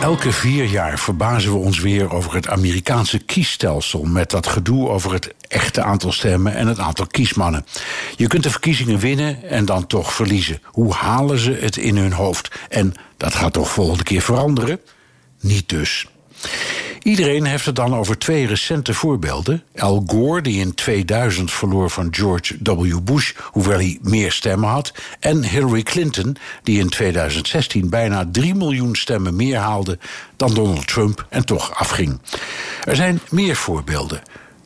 Elke vier jaar verbazen we ons weer over het Amerikaanse kiesstelsel. Met dat gedoe over het echte aantal stemmen en het aantal kiesmannen. Je kunt de verkiezingen winnen en dan toch verliezen. Hoe halen ze het in hun hoofd? En dat gaat toch volgende keer veranderen? Niet dus. Iedereen heeft het dan over twee recente voorbeelden. Al Gore, die in 2000 verloor van George W. Bush, hoewel hij meer stemmen had. En Hillary Clinton, die in 2016 bijna 3 miljoen stemmen meer haalde dan Donald Trump en toch afging. Er zijn meer voorbeelden.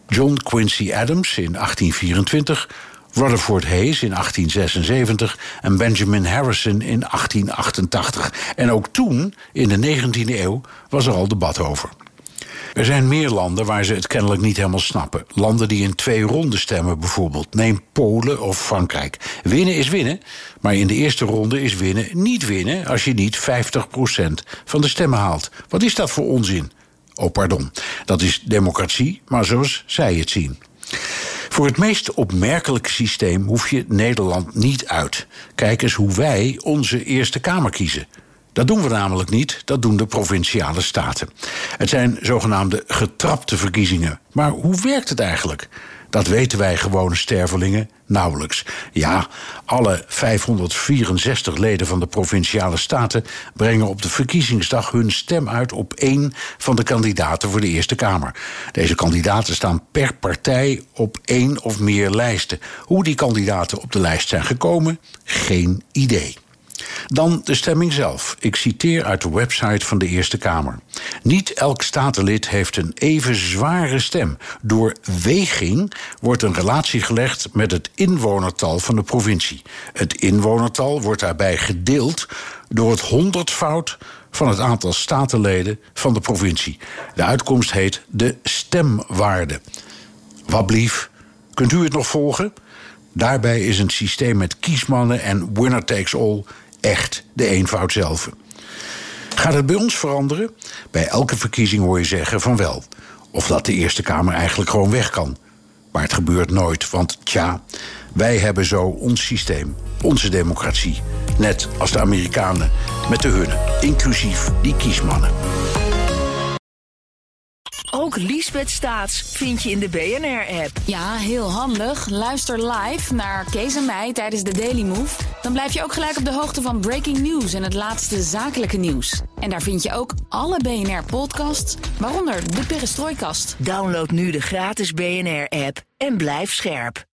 John Quincy Adams in 1824. Rutherford Hayes in 1876 en Benjamin Harrison in 1888. En ook toen, in de 19e eeuw, was er al debat over. Er zijn meer landen waar ze het kennelijk niet helemaal snappen. Landen die in twee ronden stemmen bijvoorbeeld. Neem Polen of Frankrijk. Winnen is winnen, maar in de eerste ronde is winnen niet winnen... als je niet 50% van de stemmen haalt. Wat is dat voor onzin? Oh, pardon. Dat is democratie, maar zoals zij het zien. Voor het meest opmerkelijke systeem hoef je Nederland niet uit. Kijk eens hoe wij onze Eerste Kamer kiezen. Dat doen we namelijk niet, dat doen de provinciale staten. Het zijn zogenaamde getrapte verkiezingen. Maar hoe werkt het eigenlijk? Dat weten wij gewone stervelingen nauwelijks. Ja, alle 564 leden van de provinciale staten brengen op de verkiezingsdag hun stem uit op één van de kandidaten voor de Eerste Kamer. Deze kandidaten staan per partij op één of meer lijsten. Hoe die kandidaten op de lijst zijn gekomen, geen idee. Dan de stemming zelf. Ik citeer uit de website van de Eerste Kamer. Niet elk statenlid heeft een even zware stem. Door weging wordt een relatie gelegd met het inwonertal van de provincie. Het inwonertal wordt daarbij gedeeld door het honderdvoud van het aantal statenleden van de provincie. De uitkomst heet de stemwaarde. Wat blief, kunt u het nog volgen? Daarbij is een systeem met kiesmannen en winner takes all echt de eenvoud zelf. Gaat het bij ons veranderen? Bij elke verkiezing hoor je zeggen van wel. Of dat de Eerste Kamer eigenlijk gewoon weg kan. Maar het gebeurt nooit, want tja, wij hebben zo ons systeem, onze democratie. Net als de Amerikanen met de hunne, inclusief die kiesmannen. Ook Liesbeth Staats vind je in de BNR-app. Ja, heel handig. Luister live naar Kees en mij tijdens de Daily Move. Dan blijf je ook gelijk op de hoogte van breaking news en het laatste zakelijke nieuws. En daar vind je ook alle BNR-podcasts, waaronder de Perestrooikast. Download nu de gratis BNR-app en blijf scherp.